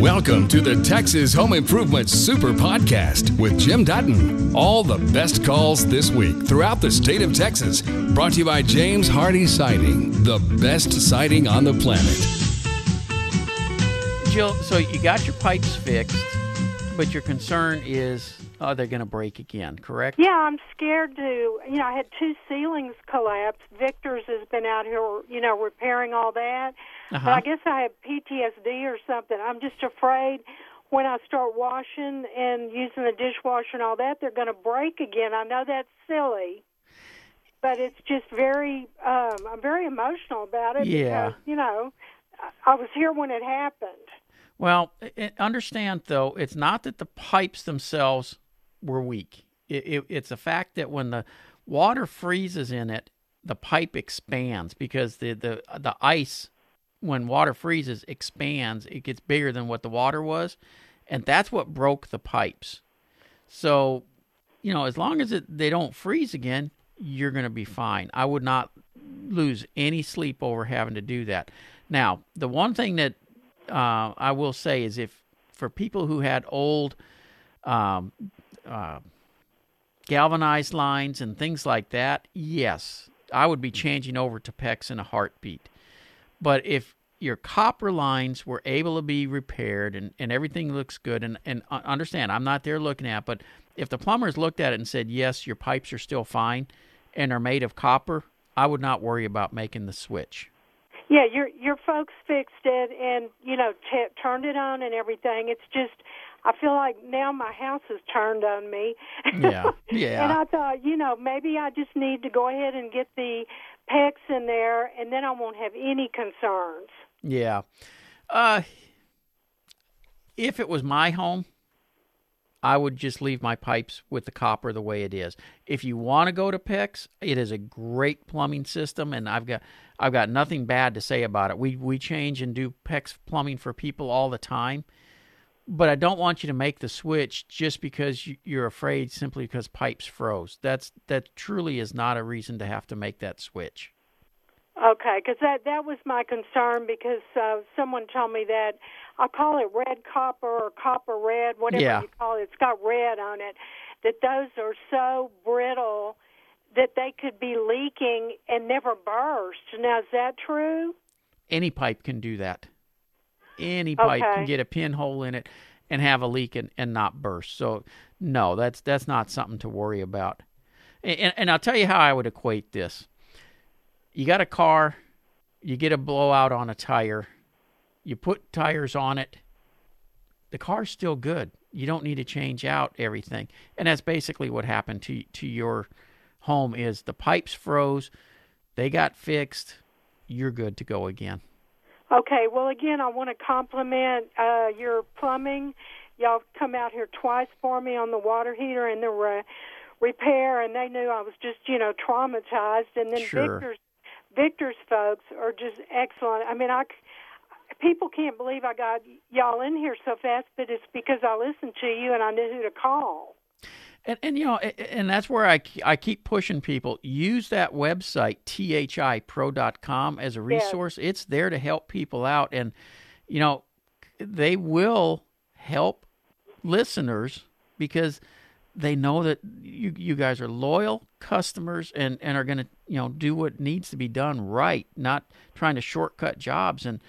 Welcome to the Texas Home Improvement Super Podcast with Jim Dutton. All the best calls this week throughout the state of Texas. Brought to you by James Hardie Siding, the best siding on the planet. Jill, so you got your pipes fixed, but your concern is are they going to break again, correct? Yeah, I'm scared to. You know, I had two ceilings collapse. Victor's has been out here, you know, repairing all that. Uh-huh. But I guess I have PTSD or something. I'm just afraid when I start washing and using the dishwasher and all that, they're going to break again. I know that's silly, but it's just very. Um, I'm very emotional about it. Yeah. Because, you know, I was here when it happened. Well, understand though, it's not that the pipes themselves were weak. It, it, it's the fact that when the water freezes in it, the pipe expands because the, the the ice, when water freezes, expands. It gets bigger than what the water was, and that's what broke the pipes. So, you know, as long as it, they don't freeze again, you're going to be fine. I would not lose any sleep over having to do that. Now, the one thing that uh, I will say is if for people who had old um, uh, galvanized lines and things like that, yes, I would be changing over to PEX in a heartbeat. But if your copper lines were able to be repaired and, and everything looks good, and, and understand, I'm not there looking at, but if the plumbers looked at it and said, yes, your pipes are still fine and are made of copper, I would not worry about making the switch. Yeah, your your folks fixed it and you know t- turned it on and everything. It's just I feel like now my house has turned on me. Yeah, yeah. and I thought, you know, maybe I just need to go ahead and get the PEX in there, and then I won't have any concerns. Yeah. Uh if it was my home, I would just leave my pipes with the copper the way it is. If you want to go to PEX, it is a great plumbing system and I've got I've got nothing bad to say about it. We we change and do PEX plumbing for people all the time. But I don't want you to make the switch just because you- you're afraid simply because pipes froze. That's that truly is not a reason to have to make that switch. Okay, because that that was my concern because uh, someone told me that I call it red copper or copper red, whatever Yeah. you call it. It's got red on it. That those are so brittle that they could be leaking and never burst. Now, is that true? any pipe can do that. Any pipe can get a pinhole in it and have a leak and, and not burst. So no, that's that's not something to worry about. And, and I'll tell you how I would equate this. You got a car, you get a blowout on a tire, you put tires on it. The car's still good. You don't need to change out everything. And that's basically what happened to to your home is the pipes froze, they got fixed, you're good to go again. Okay. Well, again, I want to compliment uh, your plumbing. Y'all come out here twice for me on the water heater and the re- repair, and they knew I was just, you know, traumatized. And then Sure. Victor's Victor's folks are just excellent. I mean, I people can't believe I got y'all in here so fast, but it's because I listened to you and I knew who to call. And, and you know, and that's where I, I keep pushing people. Use that website, thipro.com, as a resource. It's there to help people out. And, you know, they will help listeners because they know that you, you guys are loyal customers and, and are going to, you know, do what needs to be done right, not trying to shortcut jobs. And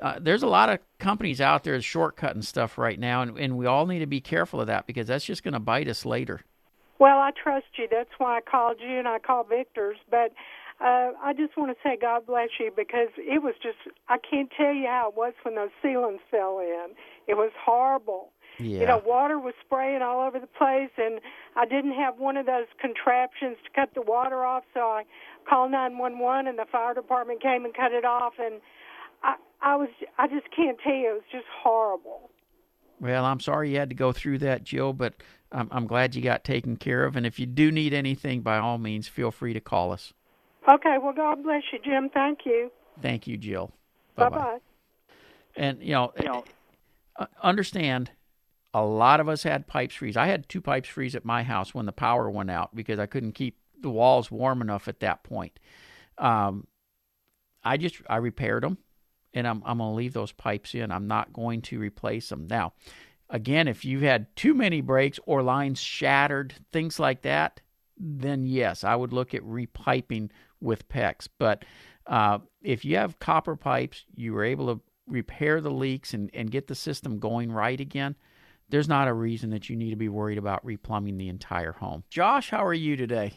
uh, there's a lot of companies out there shortcutting stuff right now, and, and we all need to be careful of that because that's just going to bite us later. Well, I trust you. That's why I called you and I called Victor's. But uh, I just want to say God bless you because it was just, I can't tell you how it was when those ceilings fell in. It was horrible. Yeah. You know, water was spraying all over the place, and I didn't have one of those contraptions to cut the water off, so I called 911, and the fire department came and cut it off. And I, I was, I just can't tell you, it was just horrible. Well, I'm sorry you had to go through that, Jill, but I'm, I'm glad you got taken care of. And if you do need anything, by all means, feel free to call us. Okay, well, God bless you, Jim. Thank you. Thank you, Jill. Bye Bye-bye. bye. And you know, uh, understand, a lot of us had pipes freeze. I had two pipes freeze at my house when the power went out because I couldn't keep the walls warm enough at that point. Um, I just I repaired them, and I'm I'm to leave those pipes in. I'm not going to replace them. Now, again, if you've had too many breaks or lines shattered, things like that, then yes, I would look at repiping with PEX. But uh, if you have copper pipes, you were able to repair the leaks and, and get the system going right again, there's not a reason that you need to be worried about replumbing the entire home. Josh, how are you today?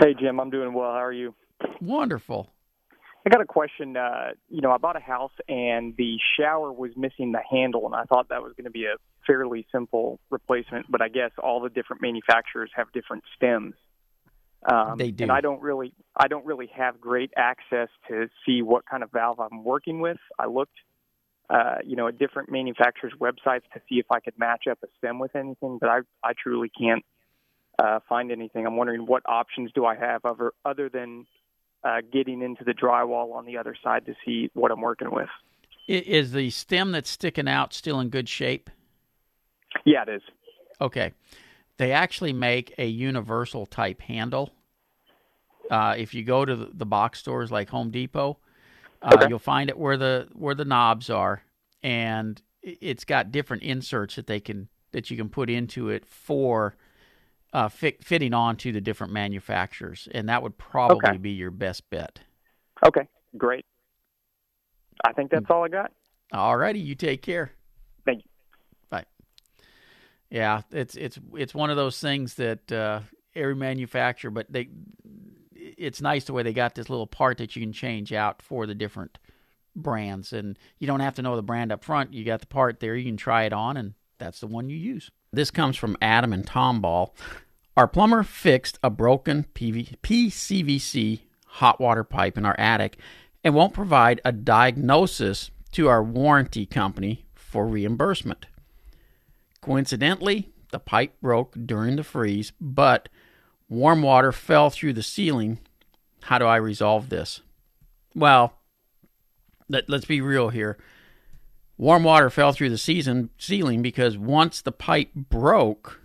Hey, Jim, I'm doing well. How are you? Wonderful. I got a question. Uh, you know, I bought a house and the shower was missing the handle, and I thought that was going to be a fairly simple replacement. But I guess all the different manufacturers have different stems. Um, they do. And I don't really, I don't really have great access to see what kind of valve I'm working with. I looked, uh, you know, at different manufacturers' websites to see if I could match up a stem with anything, but I, I truly can't uh, find anything. I'm wondering what options do I have other other than uh, getting into the drywall on the other side to see what I'm working with. Is the stem that's sticking out still in good shape? Yeah, it is. Okay. They actually make a universal type handle. Uh, if you go to the, the, box stores like Home Depot, uh, okay. you'll find it where the where the knobs are, and it's got different inserts that they can that you can put into it for uh, fit, fitting onto the different manufacturers, and that would probably okay. be your best bet. Okay, great. I think that's all I got. All righty, you take care. Thank you. Bye. Yeah, it's it's it's one of those things that uh, every manufacturer, but they it's nice the way they got this little part that you can change out for the different brands, and you don't have to know the brand up front. You got the part there, you can try it on, and that's the one you use. This comes from Adam and Tom Ball. Our plumber fixed a broken PV- PCVC hot water pipe in our attic and won't provide a diagnosis to our warranty company for reimbursement. Coincidentally, the pipe broke during the freeze, but warm water fell through the ceiling. How do I resolve this? Well, let, let's be real here. Warm water fell through the season, ceiling because once the pipe broke,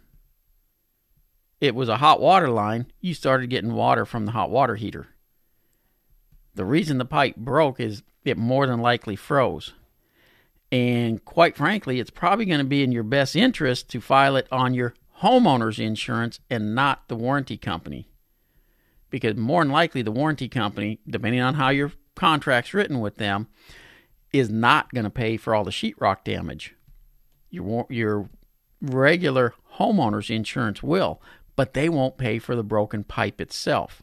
it was a hot water line. You started getting water from the hot water heater. The reason the pipe broke is it more than likely froze. And quite frankly, it's probably going to be in your best interest to file it on your homeowner's insurance and not the warranty company. Because more than likely, the warranty company, depending on how your contract's written with them, is not going to pay for all the sheetrock damage. Your your regular homeowner's insurance will, but they won't pay for the broken pipe itself.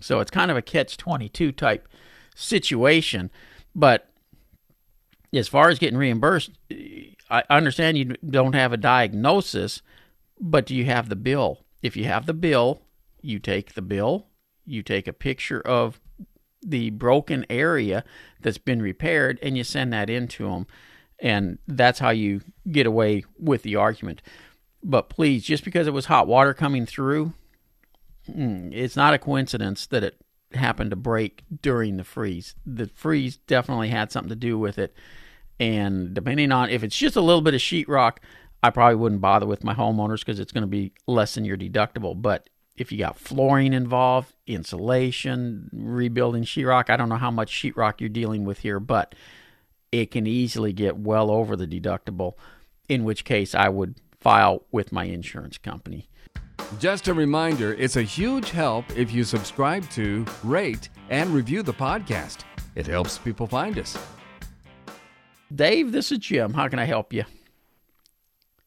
So it's kind of a catch 22 type situation, but as far as getting reimbursed, I understand you don't have a diagnosis, but do you have the bill? If you have the bill, you take the bill, you take a picture of the broken area that's been repaired and you send that in to them and that's how you get away with the argument. But please just because it was hot water coming through mm, it's not a coincidence that it happened to break during the freeze. The freeze definitely had something to do with it. And depending on if it's just a little bit of sheetrock i probably wouldn't bother with my homeowners because it's going to be less than your deductible. But if you got flooring involved, insulation, rebuilding sheetrock, I don't know how much sheetrock you're dealing with here, but it can easily get well over the deductible, in which case I would file with my insurance company. Just a reminder it's a huge help if you subscribe to, rate, and review the podcast. It helps people find us. Dave, this is Jim. How can I help you?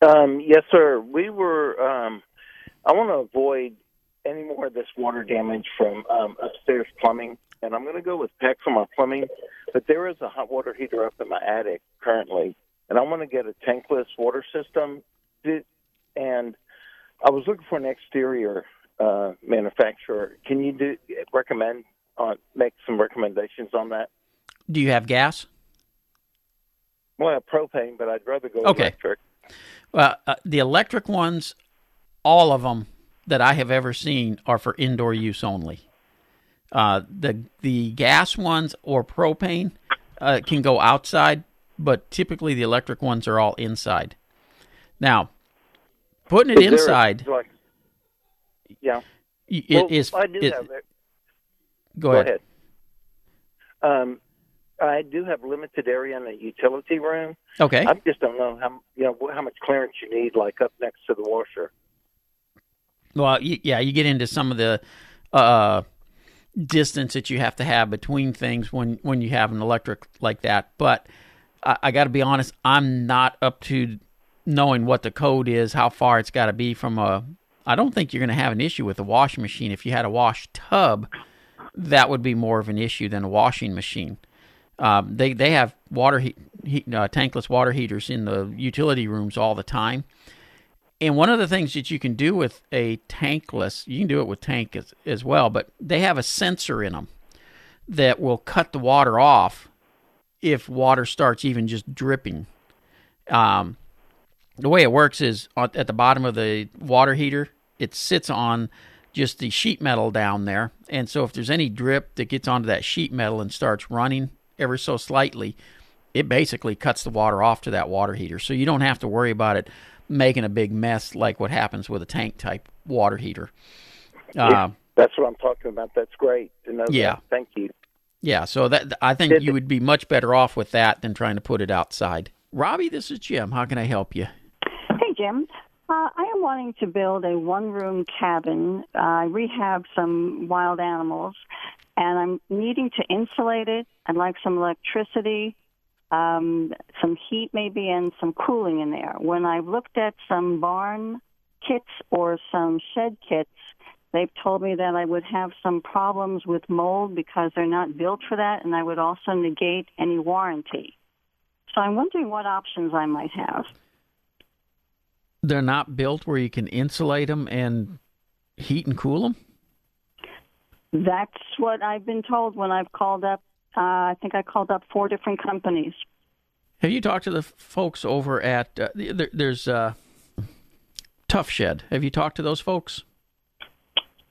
Um, yes, sir. We were. Um, I want to avoid any more of this water damage from um, upstairs plumbing, and I'm going to go with PEX on my plumbing. But there is a hot water heater up in my attic currently, and I want to get a tankless water system. And I was looking for an exterior uh, manufacturer. Can you do recommend on uh, make some recommendations on that? Do you have gas? Well, propane, but I'd rather go okay. electric. Well, uh, the electric ones, all of them that I have ever seen are for indoor use only. Uh, the the gas ones or propane uh, can go outside, but typically the electric ones are all inside. Now, putting it inside, a, like, yeah, it well, is. I do it, have it. Go, go ahead. ahead. Um, I do have limited area in the utility room. Okay. I just don't know how you know how much clearance you need, like up next to the washer. Well, yeah, you get into some of the uh, distance that you have to have between things when when you have an electric like that. But I, I got to be honest, I'm not up to knowing what the code is, how far it's got to be from a. I don't think you're going to have an issue with a washing machine. If you had a wash tub, that would be more of an issue than a washing machine. Um, they they have water heat, heat uh, tankless water heaters in the utility rooms all the time. And one of the things that you can do with a tankless, you can do it with tank as, as well, but they have a sensor in them that will cut the water off if water starts even just dripping. Um, the way it works is at the bottom of the water heater, it sits on just the sheet metal down there. And so if there's any drip that gets onto that sheet metal and starts running ever so slightly, it basically cuts the water off to that water heater. So you don't have to worry about it making a big mess like what happens with a tank type water heater. Uh, that's what I'm talking about. That's great to know. Yeah. That. Thank you. Yeah, so that I think you would be much better off with that than trying to put it outside. Robbie, this is Jim. How can I help you? Hey, Jim. Uh, I am wanting to build a one room cabin. Uh, I rehab some wild animals, and I'm needing to insulate it. I'd like some electricity, um, some heat maybe, and some cooling in there. When I've looked at some barn kits or some shed kits, they've told me that I would have some problems with mold because they're not built for that, and I would also negate any warranty. So I'm wondering what options I might have. They're not built where you can insulate them and heat and cool them? That's what I've been told when I've called up. Uh, I think I called up four different companies. Have you talked to the folks over at uh, there, there's uh, Tuff Shed? Have you talked to those folks?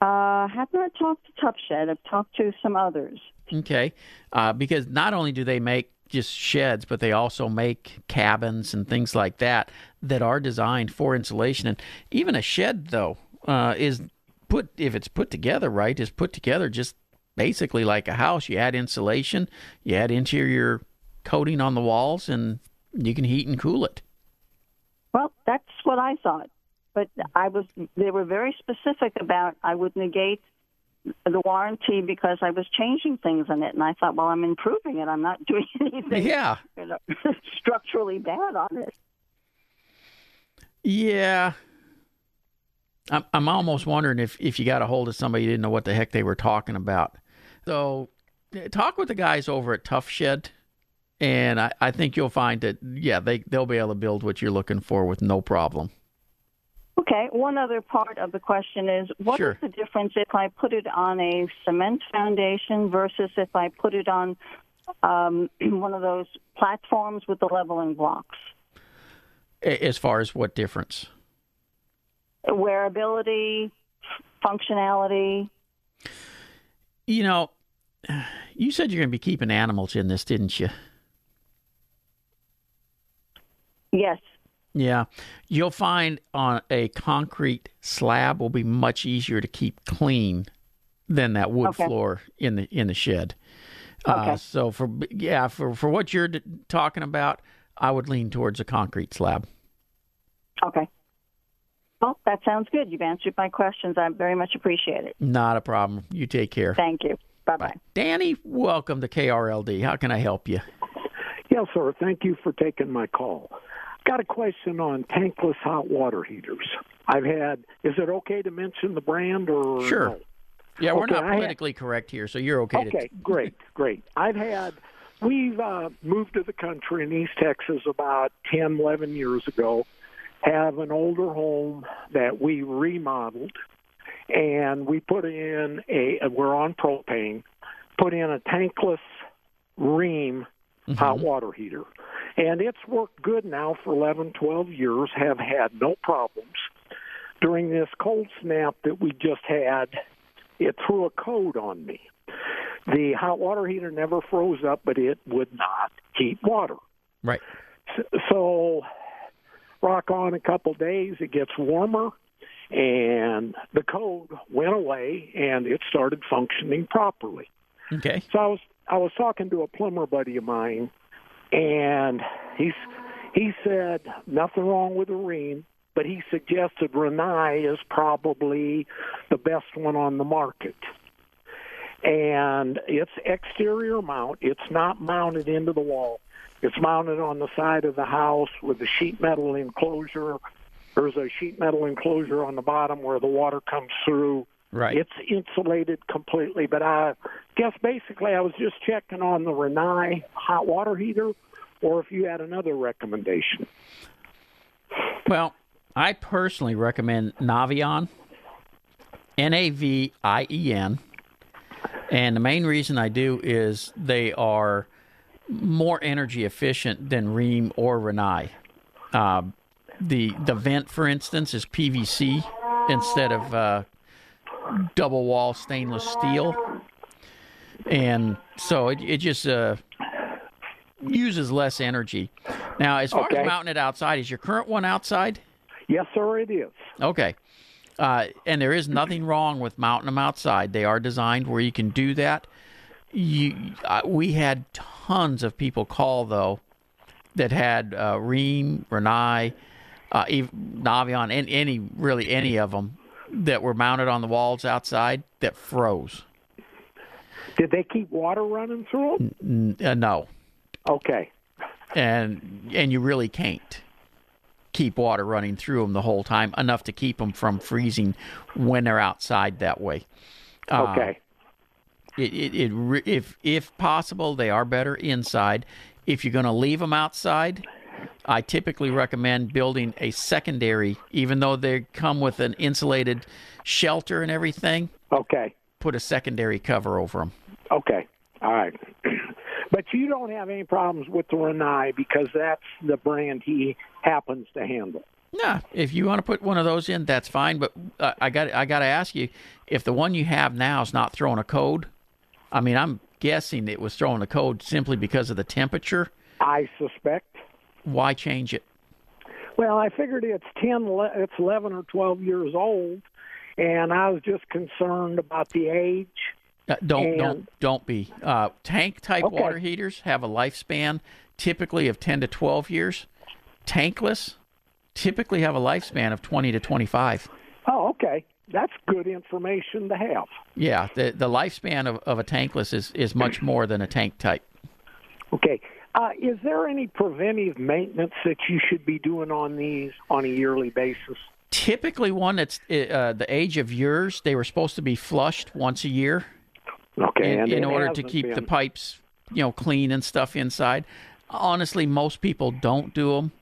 Uh, have not talked to Tuff Shed. I've talked to some others. Okay, uh, because not only do they make just sheds, but they also make cabins and things like that that are designed for insulation. And even a shed, though, uh, is put if it's put together right, is put together just basically like a house. You add insulation, you add interior coating on the walls, and you can heat and cool it. Well, that's what I thought, but I was they were very specific about I would negate the warranty because I was changing things in it, and I thought, well, I'm improving it. I'm not doing anything, yeah, you know, structurally bad on it. Yeah, I'm I'm almost wondering if if you got a hold of somebody you didn't know what the heck they were talking about. So, talk with the guys over at Tuff Shed, and I, I think you'll find that yeah they they'll be able to build what you're looking for with no problem. Okay. One other part of the question is what sure. is the difference if I put it on a cement foundation versus if I put it on um, one of those platforms with the leveling blocks? As far as what difference? Wearability, functionality. You know, you said you're going to be keeping animals in this, didn't you? Yes. Yeah. You'll find on a concrete slab will be much easier to keep clean than that wood okay. floor in the in the shed. Okay. Uh, so for yeah, for for what you're talking about, I would lean towards a concrete slab. Okay. Well, that sounds good. You've answered my questions. I very much appreciate it. Not a problem. You take care. Thank you. Bye-bye. Danny, welcome to KRLD. How can I help you? Yes, sir. Thank you for taking my call. Got a question on tankless hot water heaters. I've had. Is it okay to mention the brand or sure? No? Yeah, we're not politically had, correct here, so you're okay. Okay, to... great, great. I've had. We've uh, moved to the country in East Texas about 10, 11 years ago. Have an older home that we remodeled, and we put in a. We're on propane. Put in a tankless Rheem mm-hmm. hot water heater. And it's worked good now for 11, 12 years, have had no problems. During this cold snap that we just had, it threw a code on me. The hot water heater never froze up, but it would not heat water. Right. So, so rock on a couple days, it gets warmer, and the code went away, and it started functioning properly. Okay. So I was I was talking to a plumber buddy of mine, and he's he said nothing wrong with the Rheem, but he suggested Rinnai is probably the best one on the market. And it's exterior mount. It's not mounted into the wall. It's mounted on the side of the house with a sheet metal enclosure. There's a sheet metal enclosure on the bottom where the water comes through. Right. It's insulated completely, but I guess basically I was just checking on the Rinnai hot water heater or if you had another recommendation. Well, I personally recommend Navien, N A V I E N. And the main reason I do is they are more energy efficient than Rheem or Rinnai. Uh, the the vent, for instance, is PVC instead of uh, double wall stainless steel, and so it it just uh, uses less energy. Now, as far Okay. as mounting it outside, is your current one outside? Yes, sir, it is. Okay. Uh, and there is nothing wrong with mounting them outside. They are designed where you can do that. You, uh, we had tons of people call though that had uh, Rheem, Rinnai, uh, Navien, and any really any of them that were mounted on the walls outside that froze. Did they keep water running through them? N- uh, no, Okay. and and you really can't keep water running through them the whole time enough to keep them from freezing when they're outside that way. Uh, Okay. It, it, it if if possible, they are better inside. If you're going to leave them outside, I typically recommend building a secondary, even though they come with an insulated shelter and everything. Okay. Put a secondary cover over them. Okay. All right. but you don't have any problems with the Rinnai because that's the brand he happens to handle. Yeah, if you want to put one of those in, that's fine. But uh, I got I got to ask you, if the one you have now is not throwing a code, I mean, I'm guessing it was throwing a code simply because of the temperature. I suspect. Why change it? Well, I figured it's ten, it's eleven or twelve years old, and I was just concerned about the age. Uh, don't And- don't don't be. Uh, tank type Okay. water heaters have a lifespan typically of ten to twelve years. Tankless typically have a lifespan of twenty to twenty five. Oh, okay. That's good information to have. Yeah, the the lifespan of, of a tankless is, is much more than a tank type. Okay. Uh, is there any preventive maintenance that you should be doing on these on a yearly basis? Typically, one that's uh, the age of yours, they were supposed to be flushed once a year Okay. in, and in order to keep the pipes, you know, clean and stuff inside. Honestly, most people don't do them,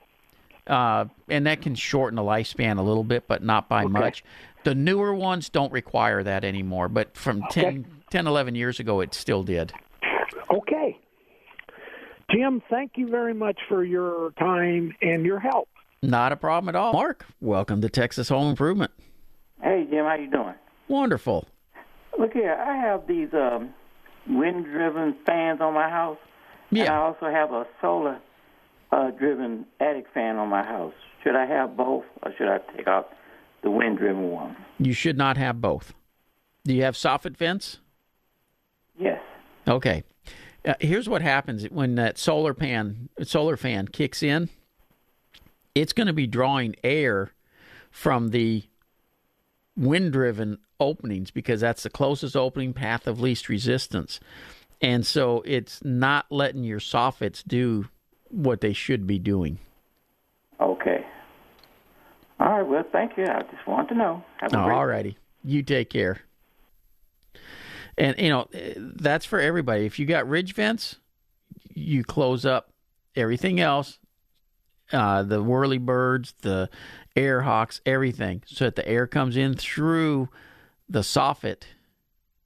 uh, and that can shorten the lifespan a little bit, but not by much. The newer ones don't require that anymore, but from 10, 10 11 years ago, it still did. Okay. Jim, thank you very much for your time and your help. Not a problem at all. Mark, welcome to Texas Home Improvement. Hey Jim, how you doing? Wonderful. Look here, I have these um, wind-driven fans on my house, and I also have a solar-driven attic fan on my house. Should I have both, or should I take out the wind-driven one? You should not have both. Do you have soffit vents? Yes. Okay. Uh, here's what happens when that solar pan solar fan kicks in. It's going to be drawing air from the wind-driven openings because that's the closest opening path of least resistance. And so it's not letting your soffits do what they should be doing. Okay. All right. Well, thank you. I just want to know. Have a All righty. You take care. And you know, that's for everybody. If you got ridge vents, you close up everything else, uh, the whirly birds, the air hawks, everything, so that the air comes in through the soffit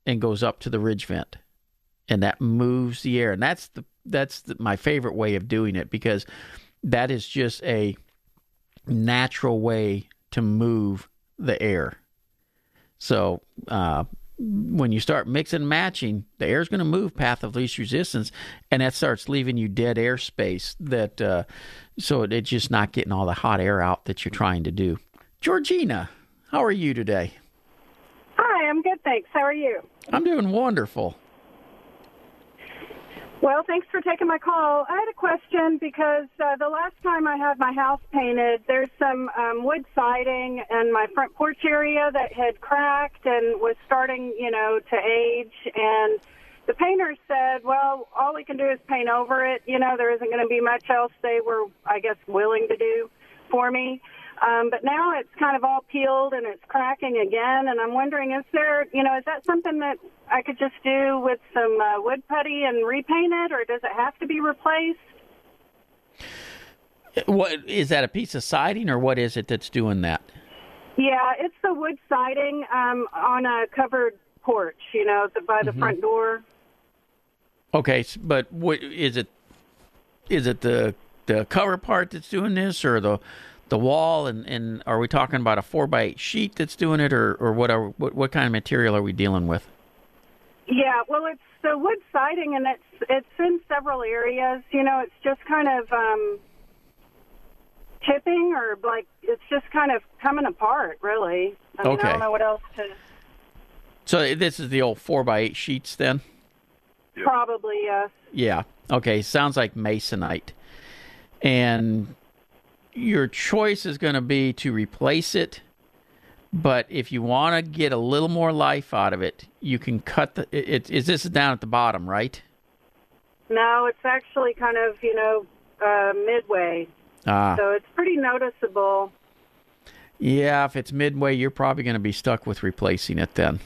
and goes up to the ridge vent, and that moves the air. And that's the that's the, my favorite way of doing it because that is just a natural way to move the air. So uh, when you start mixing and matching, the air is going to move path of least resistance, and that starts leaving you dead air space. That uh, so it's just not getting all the hot air out that you're trying to do. Georgina, how are you today? Hi, I'm good, thanks. How are you? I'm doing wonderful. Well, thanks for taking my call. I had a question because uh, the last time I had my house painted, there's some um, wood siding in my front porch area that had cracked and was starting, you know, to age. And the painter said, well, all we can do is paint over it. You know, there isn't going to be much else they were, I guess, willing to do for me. Um, but now it's kind of all peeled and it's cracking again. And I'm wondering, is there, you know, is that something that I could just do with some uh, wood putty and repaint it, or does it have to be replaced? What is that? A piece of siding, or what is it that's doing that? Yeah, it's the wood siding um, on a covered porch. You know, the, by the mm-hmm. front door. Okay, but what is it? Is it the the cover part that's doing this, or the the wall? And, and are we talking about a four by eight sheet that's doing it, or or what are what, what kind of material are we dealing with? Yeah, well, it's the wood siding, and it's it's in several areas. You know, it's just kind of um, chipping, or like it's just kind of coming apart. Really, I mean, okay. I don't know what else to. So this is the old four by eight sheets, then. Probably yes. Yeah. Okay. Sounds like masonite, and your choice is going to be to replace it but if you want to get a little more life out of it, you can cut the. It, is this down at the bottom, right? No, it's actually kind of you know uh, midway. Ah. So it's pretty noticeable. Yeah, if it's midway, you're probably going to be stuck with replacing it then.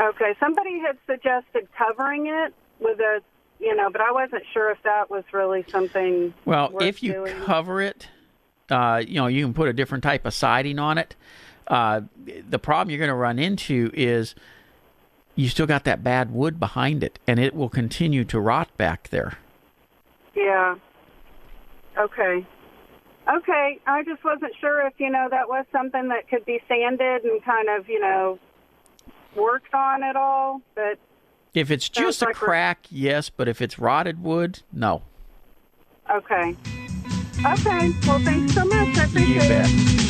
Okay, somebody had suggested covering it with a, you know, but I wasn't sure if that was really something. Well, if you doing. cover it, uh, you know, you can put a different type of siding on it. Uh, the problem you're going to run into is you still got that bad wood behind it, and it will continue to rot back there. Yeah. Okay. Okay. I just wasn't sure if you know that was something that could be sanded and kind of you know worked on at all, but. If it's just a like crack, yes, but if it's rotted wood, no. Okay. Okay. Well, thanks so much. I appreciate you bet. it.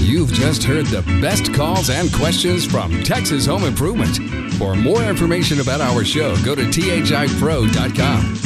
You've just heard the best calls and questions from Texas Home Improvement. For more information about our show, go to thipro.com.